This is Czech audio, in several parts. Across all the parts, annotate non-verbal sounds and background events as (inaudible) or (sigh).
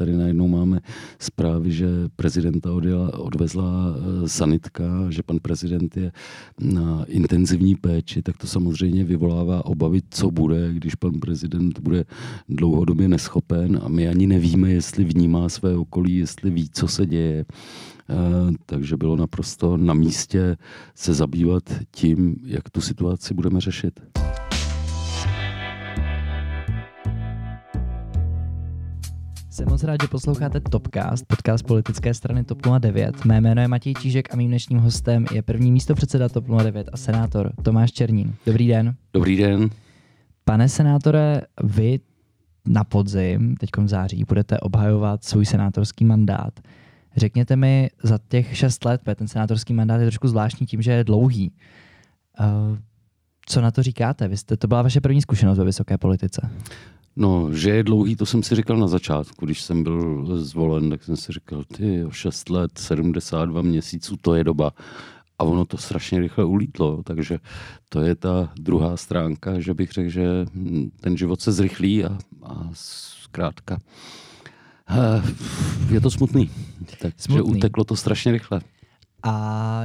tady najednou máme zprávy, že prezidenta odjela, odvezla eh, sanitka, že pan prezident je na intenzivní péči, tak to samozřejmě vyvolává obavy, co bude, když pan prezident bude dlouhodobě neschopen a my ani nevíme, jestli vnímá své okolí, jestli ví, co se děje. Eh, takže bylo naprosto na místě se zabývat tím, jak tu situaci budeme řešit. Jsem moc rád, že posloucháte Topcast, podcast politické strany TOP 09. Mé jméno je Matěj Čížek a mým dnešním hostem je první místo předseda TOP 09 a senátor Tomáš Černín. Dobrý den. Dobrý den. Pane senátore, vy na podzim, teď v září, budete obhajovat svůj senátorský mandát. Řekněte mi za těch šest let, ten senátorský mandát je trošku zvláštní tím, že je dlouhý. Uh, co na to říkáte? Vy jste, to byla vaše první zkušenost ve vysoké politice. No, že je dlouhý, to jsem si říkal na začátku, když jsem byl zvolen, tak jsem si říkal, ty 6 let, 72 měsíců, to je doba. A ono to strašně rychle ulítlo, takže to je ta druhá stránka, že bych řekl, že ten život se zrychlí a, a zkrátka eh, je to smutný. Takže smutný. uteklo to strašně rychle. A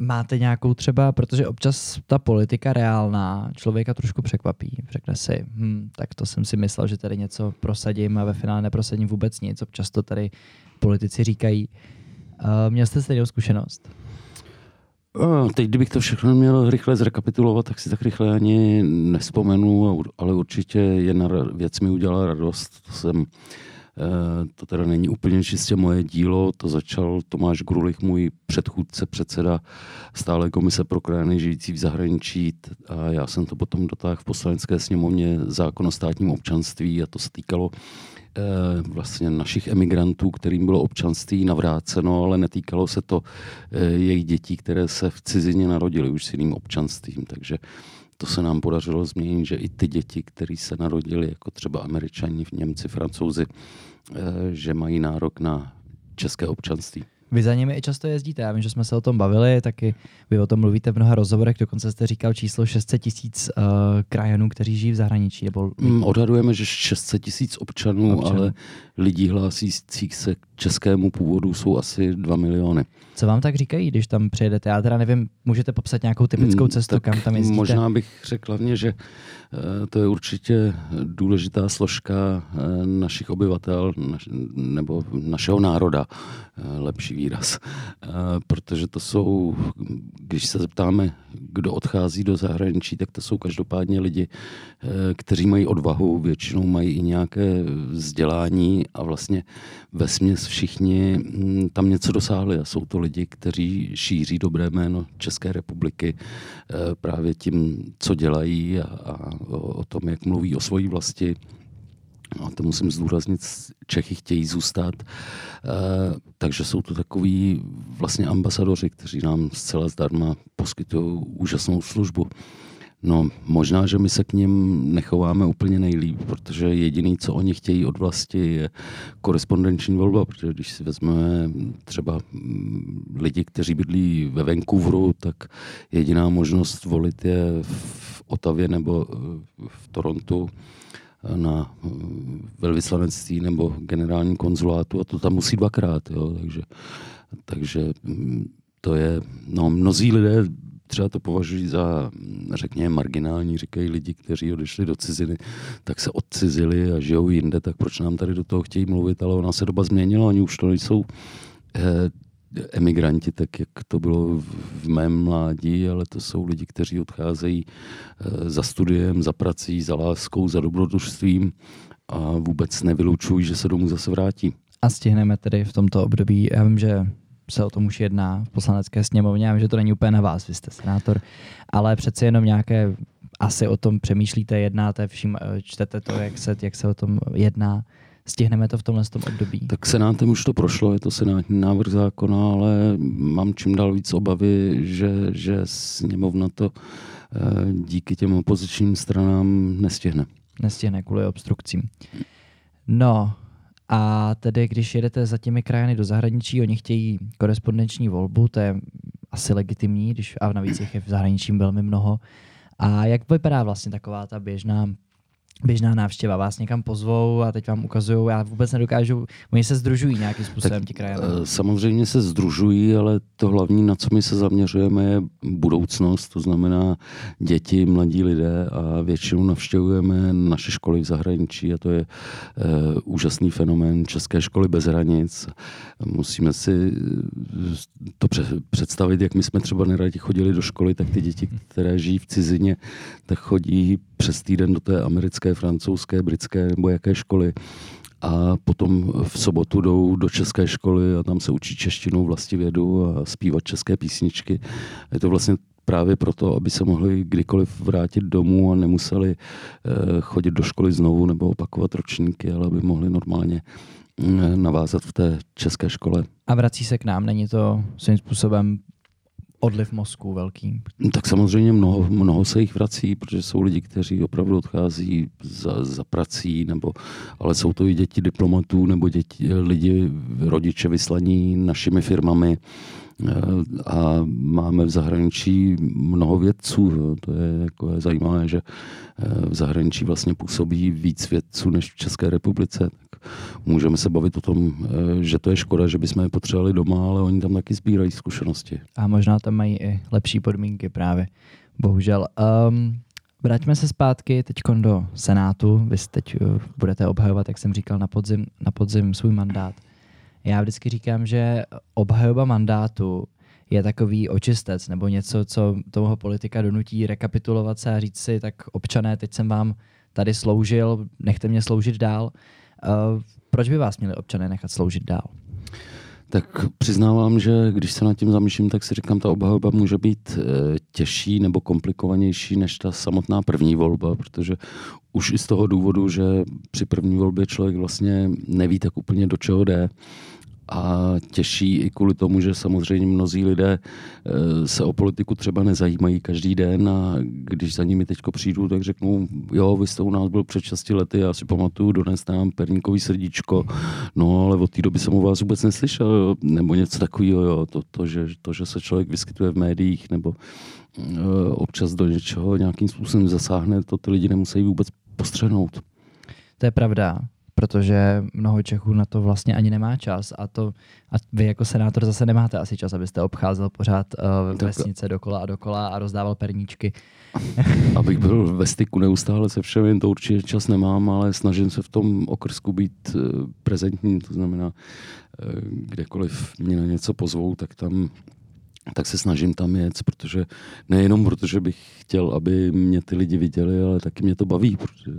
máte nějakou třeba, protože občas ta politika reálná člověka trošku překvapí. Řekne si, hm, tak to jsem si myslel, že tady něco prosadím a ve finále neprosadím vůbec nic. Občas to tady politici říkají. Uh, měl jste stejnou zkušenost? Teď, kdybych to všechno měl rychle zrekapitulovat, tak si tak rychle ani nespomenu, ale určitě jedna věc mi udělala radost. To jsem Eh, to teda není úplně čistě moje dílo, to začal Tomáš Grulich, můj předchůdce, předseda stále komise pro krajiny žijící v zahraničí a já jsem to potom dotáhl v poslanecké sněmovně zákon o státním občanství a to se týkalo eh, vlastně našich emigrantů, kterým bylo občanství navráceno, ale netýkalo se to eh, jejich dětí, které se v cizině narodily už s jiným občanstvím. Takže to se nám podařilo změnit, že i ty děti, které se narodily, jako třeba američani, Němci, francouzi, eh, že mají nárok na české občanství. Vy za nimi i často jezdíte, já vím, že jsme se o tom bavili, taky vy o tom mluvíte v mnoha rozhovorech, dokonce jste říkal číslo 600 tisíc uh, krajanů, kteří žijí v zahraničí. Nebo... Mm, odhadujeme, že 600 tisíc občanů, občanů, ale lidí hlásících se k českému původu jsou asi 2 miliony. Co vám tak říkají, když tam přijedete? Já teda nevím, můžete popsat nějakou typickou mm, cestu, tak kam tam jezdíte? Možná bych řekl hlavně, že eh, to je určitě důležitá složka eh, našich obyvatel nebo našeho národa, eh, lepší výraz. Protože to jsou, když se zeptáme, kdo odchází do zahraničí, tak to jsou každopádně lidi, kteří mají odvahu, většinou mají i nějaké vzdělání a vlastně ve směs všichni mm, tam něco dosáhli a jsou to lidi, kteří šíří dobré jméno České republiky eh, právě tím, co dělají a, a o tom, jak mluví o svojí vlasti. A to musím zdůraznit, Čechy chtějí zůstat, e, takže jsou to takový vlastně ambasadoři, kteří nám zcela zdarma poskytují úžasnou službu. No, možná, že my se k ním nechováme úplně nejlíp, protože jediný, co oni chtějí od vlasti, je korespondenční volba, protože když si vezmeme třeba mm, lidi, kteří bydlí ve Vancouveru, tak jediná možnost volit je v Otavě nebo eh, v Torontu na eh, velvyslanectví nebo generálním konzulátu a to tam musí dvakrát, jo, takže, takže mm, to je, no mnozí lidé třeba to považují za, řekněme, marginální, říkají lidi, kteří odešli do ciziny, tak se odcizili a žijou jinde, tak proč nám tady do toho chtějí mluvit, ale ona se doba změnila, oni už to nejsou eh, emigranti, tak jak to bylo v mém mládí, ale to jsou lidi, kteří odcházejí eh, za studiem, za prací, za láskou, za dobrodružstvím a vůbec nevylučují, že se domů zase vrátí. A stihneme tedy v tomto období, já vím, že se o tom už jedná v poslanecké sněmovně. Já vím, že to není úplně na vás, vy jste senátor, ale přeci jenom nějaké, asi o tom přemýšlíte, jednáte, vším, eh, čtete to, jak se, jak se o tom jedná. Stihneme to v tomhle tom období? Tak Senátem už to prošlo, je to senátní návrh zákona, ale mám čím dál víc obavy, že, že sněmovna to eh, díky těm opozičním stranám nestihne. Nestihne kvůli obstrukcím. No, a tedy, když jedete za těmi krajany do zahraničí, oni chtějí korespondenční volbu, to je asi legitimní, když a navíc jich je v zahraničí velmi mnoho. A jak vypadá vlastně taková ta běžná běžná návštěva, vás někam pozvou a teď vám ukazují, já vůbec nedokážu, oni se združují nějakým způsobem, tak, ti krajané. Eh, samozřejmě se združují, ale to hlavní, na co my se zaměřujeme, je budoucnost, to znamená děti, mladí lidé a většinou navštěvujeme naše školy v zahraničí a to je uh, úžasný fenomén České školy bez hranic. Musíme si eh, to představit, jak my jsme třeba neradi chodili do školy, tak ty děti, které žijí v cizině, tak chodí přes týden do té americké, francouzské, britské nebo jaké školy a potom v sobotu jdou do české školy a tam se učí češtinu, vlastivědu a zpívat české písničky. Je to vlastně právě proto, aby se mohli kdykoliv vrátit domů a nemuseli eh, chodit do školy znovu nebo opakovat ročníky, ale aby mohli normálně mm, navázat v té české škole. A vrací se k nám, není to svým způsobem odliv mozku velký? Tak samozřejmě mnoho, mnoho se jich vrací, protože jsou lidi, kteří opravdu odchází za, za prací, nebo, ale jsou to i děti diplomatů nebo děti, lidi, rodiče vyslaní našimi firmami a máme v zahraničí mnoho vědců. To je jako zajímavé, že v zahraničí vlastně působí víc vědců než v České republice. Tak můžeme se bavit o tom, že to je škoda, že bychom je potřebovali doma, ale oni tam taky sbírají zkušenosti. A možná tam mají i lepší podmínky právě. Bohužel. Um, Vraťme se zpátky teď do Senátu. Vy teď budete obhajovat, jak jsem říkal, na podzim, na podzim svůj mandát. Já vždycky říkám, že obhajoba mandátu je takový očistec nebo něco, co toho politika donutí rekapitulovat se a říct si, tak občané, teď jsem vám tady sloužil, nechte mě sloužit dál. Uh, proč by vás měli občané nechat sloužit dál? Tak přiznávám, že když se nad tím zamýšlím, tak si říkám, ta obhajoba může být e, těžší nebo komplikovanější než ta samotná první volba, protože už i z toho důvodu, že při první volbě člověk vlastně neví tak úplně do čeho jde a těší i kvůli tomu, že samozřejmě mnozí lidé eh, se o politiku třeba nezajímají každý den a když za nimi teďko přijdu, tak řeknu, jo, vy jste u nás byl před 6 lety, já si pamatuju, dones nám perníkový srdíčko, no ale od té doby jsem u vás vůbec neslyšel, nebo něco takového, jo, to, to, že, to, že se člověk vyskytuje v médiích, nebo eh, občas do něčeho nějakým způsobem zasáhne, to ty lidi nemusí vůbec postřehnout. To je pravda protože mnoho Čechů na to vlastně ani nemá čas a to a vy jako senátor zase nemáte asi čas, abyste obcházel pořád uh, vesnice dokola a dokola a rozdával perníčky. (laughs) Abych byl ve styku neustále se všem, to určitě čas nemám, ale snažím se v tom okrsku být uh, prezentní, to znamená, uh, kdekoliv mě na něco pozvou, tak tam tak se snažím tam jet, protože nejenom protože bych chtěl, aby mě ty lidi viděli, ale taky mě to baví, protože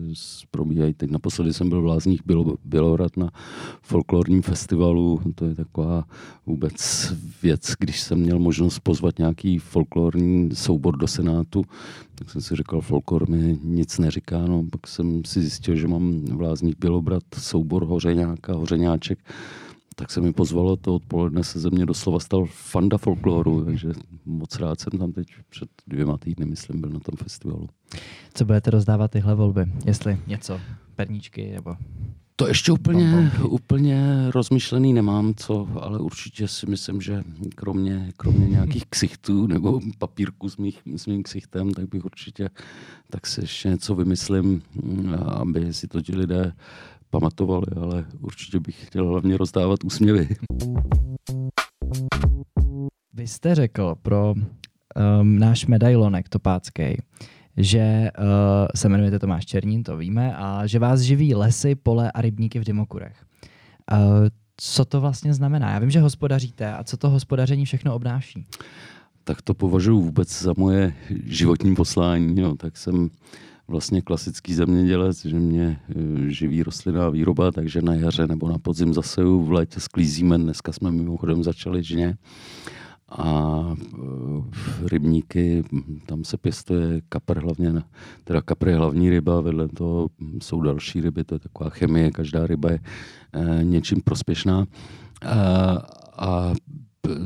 probíhají. Teď naposledy jsem byl v Lázních Bělohrad na folklorním festivalu, to je taková vůbec věc, když jsem měl možnost pozvat nějaký folklorní soubor do Senátu, tak jsem si říkal, folklor mi nic neříká, no, pak jsem si zjistil, že mám v Lázních Bělobrad soubor Hořeňáka, Hořeňáček, tak se mi pozvalo, to odpoledne se ze mě doslova stal fanda folkloru, takže moc rád jsem tam teď před dvěma týdny, myslím, byl na tom festivalu. Co budete rozdávat tyhle volby, jestli něco, perníčky nebo... To ještě úplně, úplně rozmyšlený nemám, co, ale určitě si myslím, že kromě, kromě nějakých ksichtů nebo papírků s, mých, s mým ksichtem, tak bych určitě tak si ještě něco vymyslím, aby si to ti lidé pamatovali, ale určitě bych chtěl hlavně rozdávat úsměvy. Vy jste řekl pro um, náš medailonek topácký, že uh, se jmenujete Tomáš Černín, to víme, a že vás živí lesy, pole a rybníky v Dimokurech. Uh, co to vlastně znamená? Já vím, že hospodaříte a co to hospodaření všechno obnáší? Tak to považuji vůbec za moje životní poslání. No. Tak jsem vlastně klasický zemědělec, že mě e, živí rostlinná výroba, takže na jaře nebo na podzim zaseju, v létě sklízíme, dneska jsme mimochodem začali žně a e, rybníky, tam se pěstuje kapr hlavně, teda kapr je hlavní ryba, vedle toho jsou další ryby, to je taková chemie, každá ryba je e, něčím prospěšná. A, a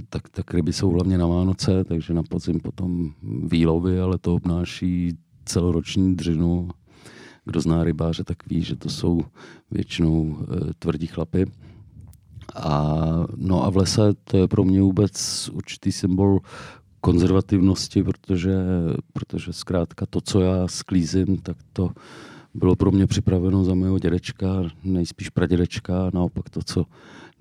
tak, tak ryby jsou hlavně na Vánoce, takže na podzim potom výlovy, ale to obnáší celoroční dřinu. Kdo zná rybáře, tak ví, že to jsou většinou e, tvrdí chlapy. A, no a v lese to je pro mě vůbec určitý symbol konzervativnosti, protože, protože zkrátka to, co já sklízím, tak to bylo pro mě připraveno za mého dědečka, nejspíš pradědečka, naopak to, co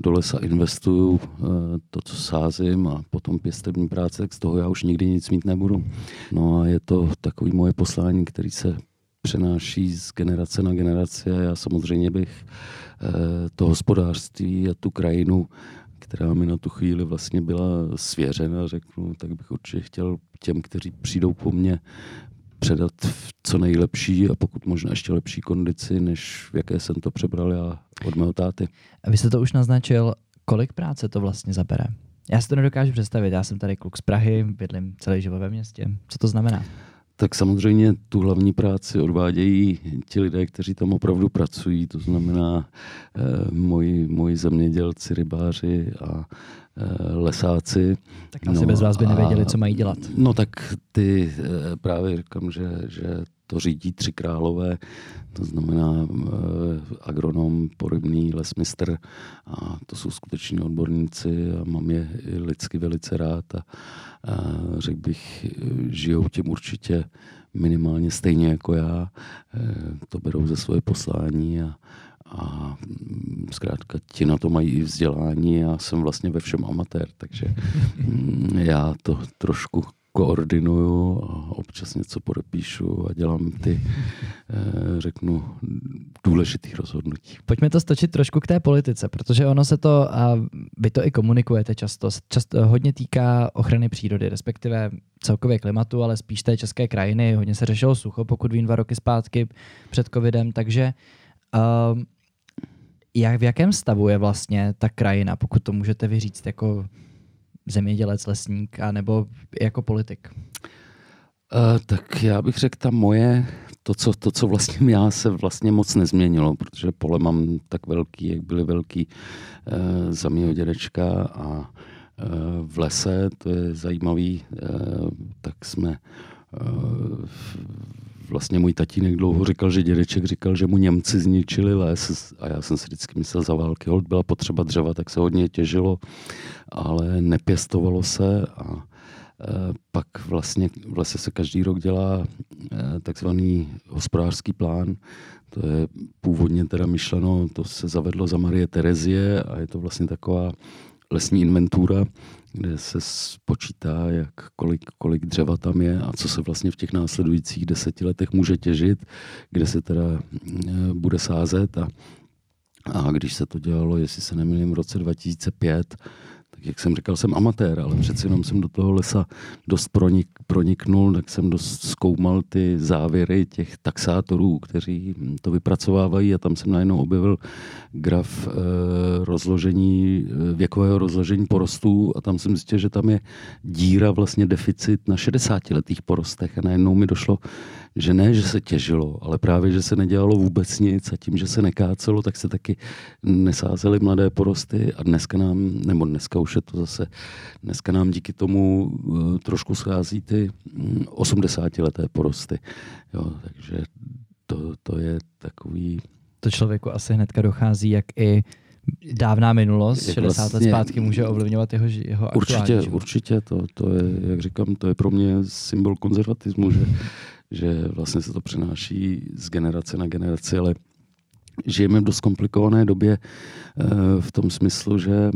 do lesa investuju, eh, to, co sázím a potom pěstební práce, tak z toho já už nikdy nic mít nebudu. No a je to takový moje poslání, který se přenáší z generace na generaci a já samozřejmě bych eh, to hospodářství a tu krajinu, která mi na tu chvíli vlastně byla svěřena, řeknu, tak bych určitě chtěl těm, kteří přijdou po mně, předat v co nejlepší a pokud možná ještě lepší kondici, než v jaké jsem to přebral já od mého táty. A vy jste to už naznačil, kolik práce to vlastně zabere? Já si to nedokážu představit. Já jsem tady kluk z Prahy, bydlím celý život ve městě. Co to znamená? Tak samozřejmě tu hlavní práci odvádějí ti lidé, kteří tam opravdu pracují, to znamená eh, moji, moji zemědělci, rybáři a eh, lesáci. Tak asi no, bez vás by nevěděli, a, co mají dělat. No tak ty eh, právě říkám, že, že to řídí tři králové, to znamená eh, agronom, porybný lesmistr a to jsou skuteční odborníci a mám je lidsky velice rád a, a řekl bych, žijou tím určitě minimálně stejně jako já, eh, to berou ze svoje poslání a, a mm, zkrátka ti na to mají i vzdělání. Já jsem vlastně ve všem amatér, takže mm, já to trošku koordinuju a občas něco podepíšu a dělám ty, eh, řeknu, důležitý rozhodnutí. Pojďme to stočit trošku k té politice, protože ono se to, a vy to i komunikujete často, často hodně týká ochrany přírody, respektive celkově klimatu, ale spíš té české krajiny. Hodně se řešilo sucho, pokud vím, dva roky zpátky před covidem, takže um, jak, v jakém stavu je vlastně ta krajina, pokud to můžete vyříct jako zemědělec, lesník, a nebo jako politik? Uh, tak já bych řekl, ta moje, to co, to, co vlastně já se vlastně moc nezměnilo, protože pole mám tak velký, jak byly velký uh, za mého dědečka a uh, v lese, to je zajímavý, uh, tak jsme uh, vlastně můj tatínek dlouho říkal, že dědeček říkal, že mu Němci zničili les. A já jsem si vždycky myslel za války, hold byla potřeba dřeva, tak se hodně těžilo, ale nepěstovalo se. A e, pak vlastně v lese se každý rok dělá e, takzvaný hospodářský plán. To je původně teda myšleno, to se zavedlo za Marie Terezie a je to vlastně taková lesní inventura, kde se spočítá, jak, kolik, kolik dřeva tam je a co se vlastně v těch následujících deseti letech může těžit, kde se teda eh, bude sázet. A, a když se to dělalo, jestli se nemýlím, v roce 2005, jak jsem říkal, jsem amatér, ale přeci jenom jsem do toho lesa dost pronik, proniknul, tak jsem dost zkoumal ty závěry těch taxátorů, kteří to vypracovávají a tam jsem najednou objevil graf e, rozložení, eh, věkového rozložení porostů a tam jsem zjistil, že tam je díra, vlastně deficit na 60 letých porostech a najednou mi došlo, že ne, že se těžilo, ale právě, že se nedělalo vůbec nic a tím, že se nekácelo, tak se taky nesázely mladé porosty a dneska nám, nebo dneska už je to zase, dneska nám díky tomu uh, trošku schází ty 80-leté mm, porosty. Jo, takže to, to je takový... To člověku asi hnedka dochází, jak i dávná minulost, jak 60 vlastně, let zpátky může ovlivňovat jeho, jeho Určitě, život. určitě, to, to je, jak říkám, to je pro mě symbol konzervatismu, že, že vlastně se to přenáší z generace na generaci, ale žijeme v dost komplikované době eh, v tom smyslu, že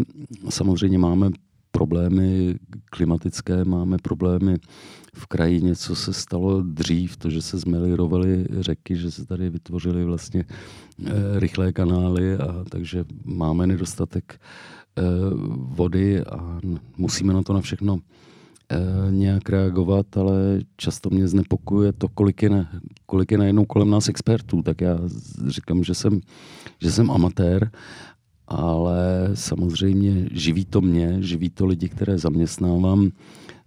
samozřejmě máme problémy klimatické, máme problémy v krajině, co se stalo dřív, to, že se zmelirovaly řeky, že se tady vytvořily vlastně eh, rychlé kanály a takže máme nedostatek eh, vody a musíme na to na všechno Eh, nějak reagovat, ale často mě znepokuje to, kolik je, ne, kolik je najednou kolem nás expertů. Tak já říkám, že jsem, že jsem amatér, ale samozřejmě živí to mě, živí to lidi, které zaměstnávám.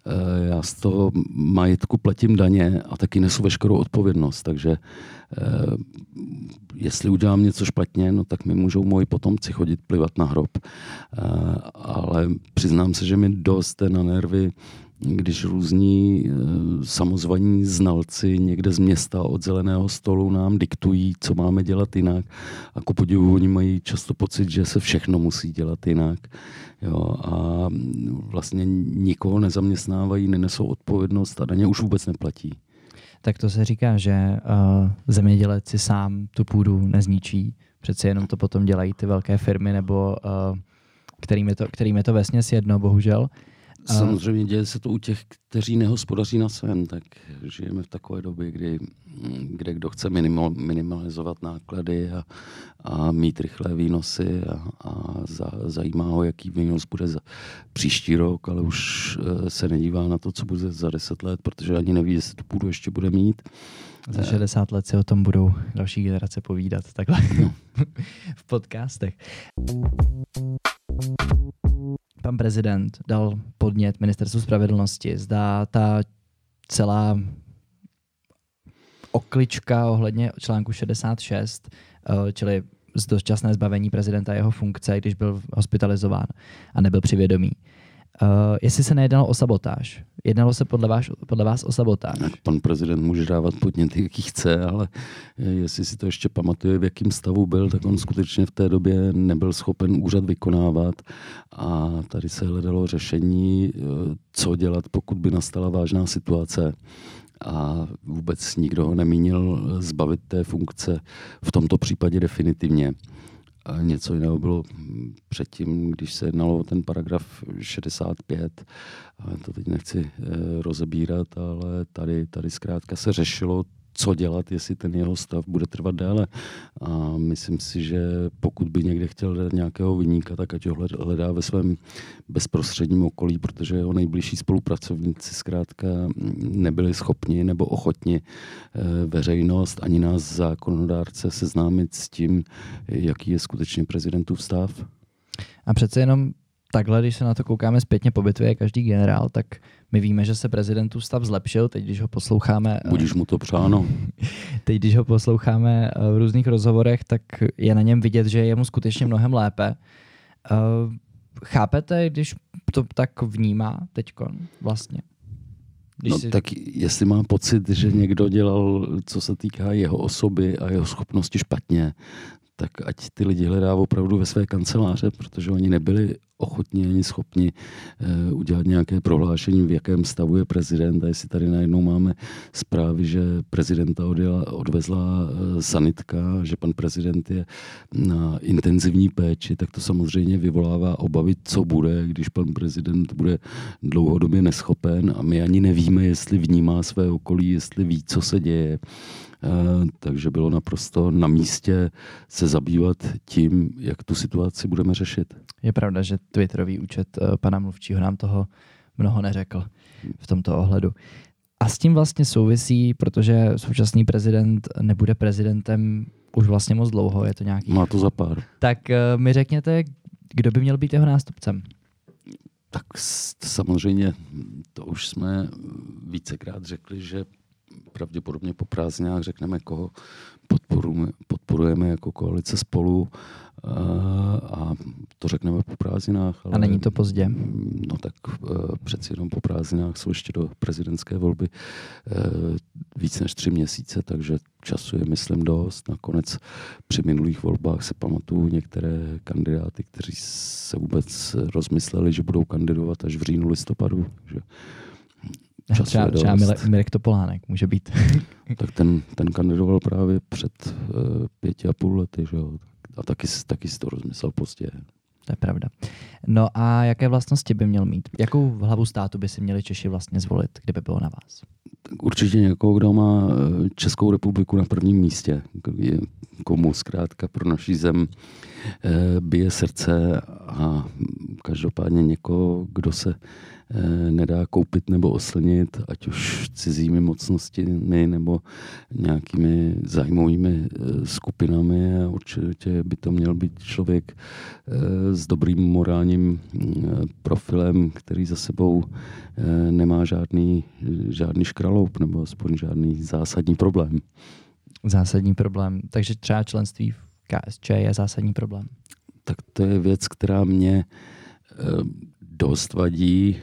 Eh, já z toho majetku platím daně a taky nesu veškerou odpovědnost, takže eh, jestli udělám něco špatně, no tak mi můžou moji potomci chodit plivat na hrob. Ale přiznám se, že mi dost na nervy když různí e, samozvaní znalci někde z města od zeleného stolu nám diktují, co máme dělat jinak. A ku podivu oni mají často pocit, že se všechno musí dělat jinak. Jo, a vlastně nikoho nezaměstnávají, nenesou odpovědnost a daně už vůbec neplatí. Tak to se říká, že uh, zemědělec si sám tu půdu nezničí, přeci jenom to potom dělají ty velké firmy, nebo uh, kterým, je to, kterým je to vesměs jedno, bohužel. Samozřejmě děje se to u těch, kteří nehospodaří na svém, tak žijeme v takové době, kdy, kde kdo chce minimal, minimalizovat náklady a, a mít rychlé výnosy a, a za, zajímá ho, jaký výnos bude za příští rok, ale už eh, se nedívá na to, co bude za deset let, protože ani neví, jestli tu půdu ještě bude mít. Za 60 let si o tom budou další generace povídat takhle no. (laughs) v podcastech pan prezident dal podnět ministerstvu spravedlnosti, zda ta celá oklička ohledně článku 66, eh, čili z dočasné zbavení prezidenta jeho funkce, když byl hospitalizován a nebyl při vědomí. Uh, jestli se nejednalo o sabotáž. Jednalo se podle vás, podle vás o sabotáž? Tak pan prezident může dávat podněty, jaký chce, ale eh, jestli si to ještě pamatuje, v jakém stavu byl, tak on skutečně v té době nebyl schopen úřad vykonávat a tady se hledalo řešení, eh, co dělat, pokud by nastala vážná situace a vůbec nikdo ho nemínil zbavit té funkce v tomto případě definitivně. A něco jiného bylo předtím, když se jednalo o ten paragraf 65, ale to teď nechci eh, rozebírat, ale tady, tady zkrátka se řešilo co dělat, jestli ten jeho stav bude trvat déle. A myslím si, že pokud by někde chtěl dát nějakého vyníka, tak ať ho hledá ve svém bezprostředním okolí, protože jeho nejbližší spolupracovníci zkrátka nebyli schopni nebo ochotni eh, veřejnost ani nás zákonodárce seznámit s tím, jaký je skutečně prezidentův stav. A přece jenom takhle, když se na to koukáme zpětně po bitvě, každý generál, tak my víme, že se prezidentův stav zlepšil, teď když ho posloucháme... Eh, Budíš mu to přáno. (laughs) Teď když ho posloucháme eh, v různých rozhovorech, tak je na něm vidět, že je mu skutečně mnohem lépe. Eh, chápete, když to tak vnímá teď vlastně? Když no, si... tak jestli má pocit, že někdo dělal, co se týká jeho osoby a jeho schopnosti špatně, tak ať ty lidi hledá opravdu ve své kanceláře, protože oni nebyli ochotni ani schopni uh, udělat nějaké prohlášení, v jakém stavu je prezident. A jestli tady najednou máme zprávy, že prezidenta odjela, odvezla uh, sanitka, že pan prezident je na intenzivní péči, tak to samozřejmě vyvolává obavy, co bude, když pan prezident bude dlouhodobě neschopen a my ani nevíme, jestli vnímá své okolí, jestli ví, co se děje. Eh, takže bylo naprosto na místě se zabývat tím, jak tu situaci budeme řešit. Je pravda, že Twitterový účet eh, pana mluvčího nám toho mnoho neřekl v tomto ohledu. A s tím vlastně souvisí, protože současný prezident nebude prezidentem už vlastně moc dlouho, je to nějaký... Má to za pár. Tak eh, mi řekněte, kdo by měl být jeho nástupcem? Tak samozřejmě to už jsme vícekrát řekli, že pravděpodobně po prázdninách řekneme, koho podporujeme, podporujeme jako koalice spolu eh, a to řekneme po prázdninách. Ale, a není to pozdě? No tak eh, přeci jenom po prázdninách jsou ještě do prezidentské volby eh, víc než tři měsíce, takže času je, myslím, dost. Nakonec při minulých volbách se pamatuju některé kandidáty, kteří se vůbec rozmysleli, že budou kandidovat až v říjnu listopadu. Že Času třeba, třeba Mirek Topolánek může být. tak ten, ten kandidoval právě před pěti a půl lety, že jo? A taky, taky si to rozmyslel pozdě. To je pravda. No a jaké vlastnosti by měl mít? Jakou hlavu státu by si měli Češi vlastně zvolit, kdyby bylo na vás? Tak určitě někoho, kdo má eh, Českou republiku na prvním místě. Komu zkrátka pro naší zem eh, bije srdce a každopádně někoho, kdo se nedá koupit nebo oslnit, ať už cizími mocnostmi nebo nějakými zájmovými eh, skupinami. A určitě by to měl být člověk eh, s dobrým morálním profilem, který za sebou nemá žádný, žádný škraloup nebo aspoň žádný zásadní problém. Zásadní problém. Takže třeba členství v KSČ je zásadní problém. Tak to je věc, která mě dost vadí.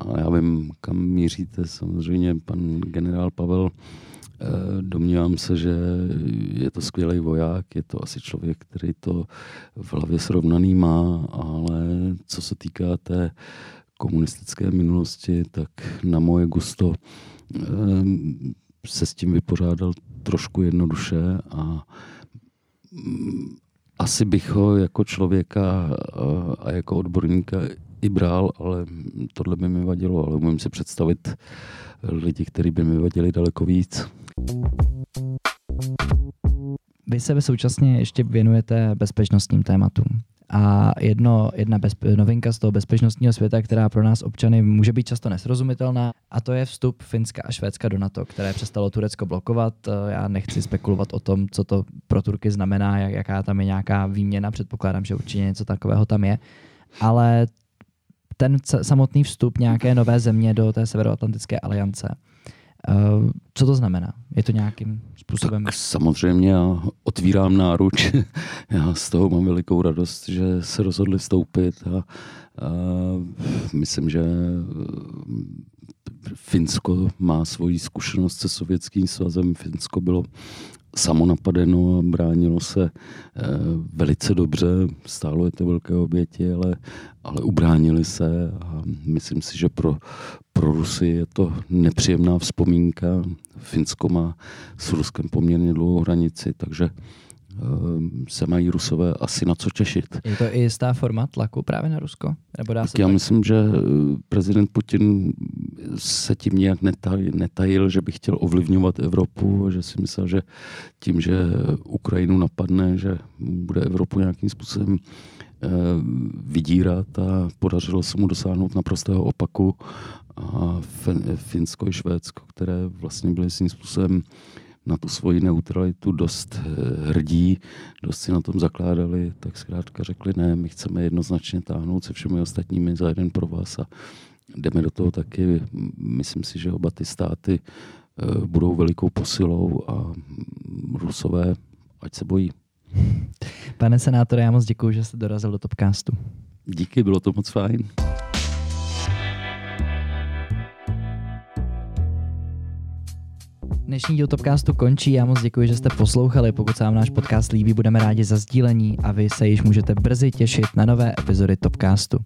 A já vím, kam míříte. Samozřejmě pan generál Pavel eh, Domnívám se, že je to skvělý voják, je to asi člověk, který to v hlavě srovnaný má, ale co se týká té komunistické minulosti, tak na moje gusto se s tím vypořádal trošku jednoduše a mm, asi bych ho jako člověka a jako odborníka i bral, ale tohle by mi vadilo, ale umím si představit lidi, kteří by mi vadili daleko víc. Vy se současně ještě věnujete bezpečnostním tématům. A jedno, jedna bezpe- novinka z toho bezpečnostního světa, která pro nás občany může být často nesrozumitelná, a to je vstup Finska a Švédska do NATO, které přestalo Turecko blokovat. Já nechci spekulovat o tom, co to pro Turky znamená, jak, jaká tam je nějaká výměna, předpokládám, že určitě něco takového tam je. Ale ten samotný vstup nějaké nové země do té Severoatlantické aliance, Uh, co to znamená? Je to nějakým způsobem? Tak samozřejmě já otvírám náruč. (laughs) já z toho mám velikou radost, že se rozhodli vstoupit a, a myslím, že Finsko má svoji zkušenost se sovětským svazem. Finsko bylo samonapadeno a bránilo se eh, velice dobře. Stálo je to velké oběti, ale, ale ubránili se a myslím si, že pro, pro Rusy je to nepříjemná vzpomínka. Finsko má s Ruskem poměrně dlouhou hranici, takže se mají Rusové asi na co těšit. Je to i jistá forma tlaku právě na Rusko? Nebo dá se tak já tak? myslím, že eh, prezident Putin se tím nějak netajil, netajil, že by chtěl ovlivňovat Evropu, že si myslel, že tím, že Ukrajinu napadne, že bude Evropu nějakým způsobem eh, vydírat a podařilo se mu dosáhnout naprostého opaku. A Finsko i Švédsko, které vlastně byly svým způsobem na tu svoji neutralitu dost eh, hrdí, dost si na tom zakládali, tak zkrátka řekli ne, my chceme jednoznačně táhnout se všemi ostatními za jeden pro vás a jdeme do toho taky. Myslím si, že oba ty státy eh, budou velikou posilou a Rusové, ať se bojí. Pane senátore, já moc děkuji, že jste dorazil do Topcastu. Díky, bylo to moc fajn. Dnešní díl Topcastu končí. Já moc děkuji, že jste poslouchali. Pokud se vám náš podcast líbí, budeme rádi za sdílení a vy se již můžete brzy těšit na nové epizody Topcastu.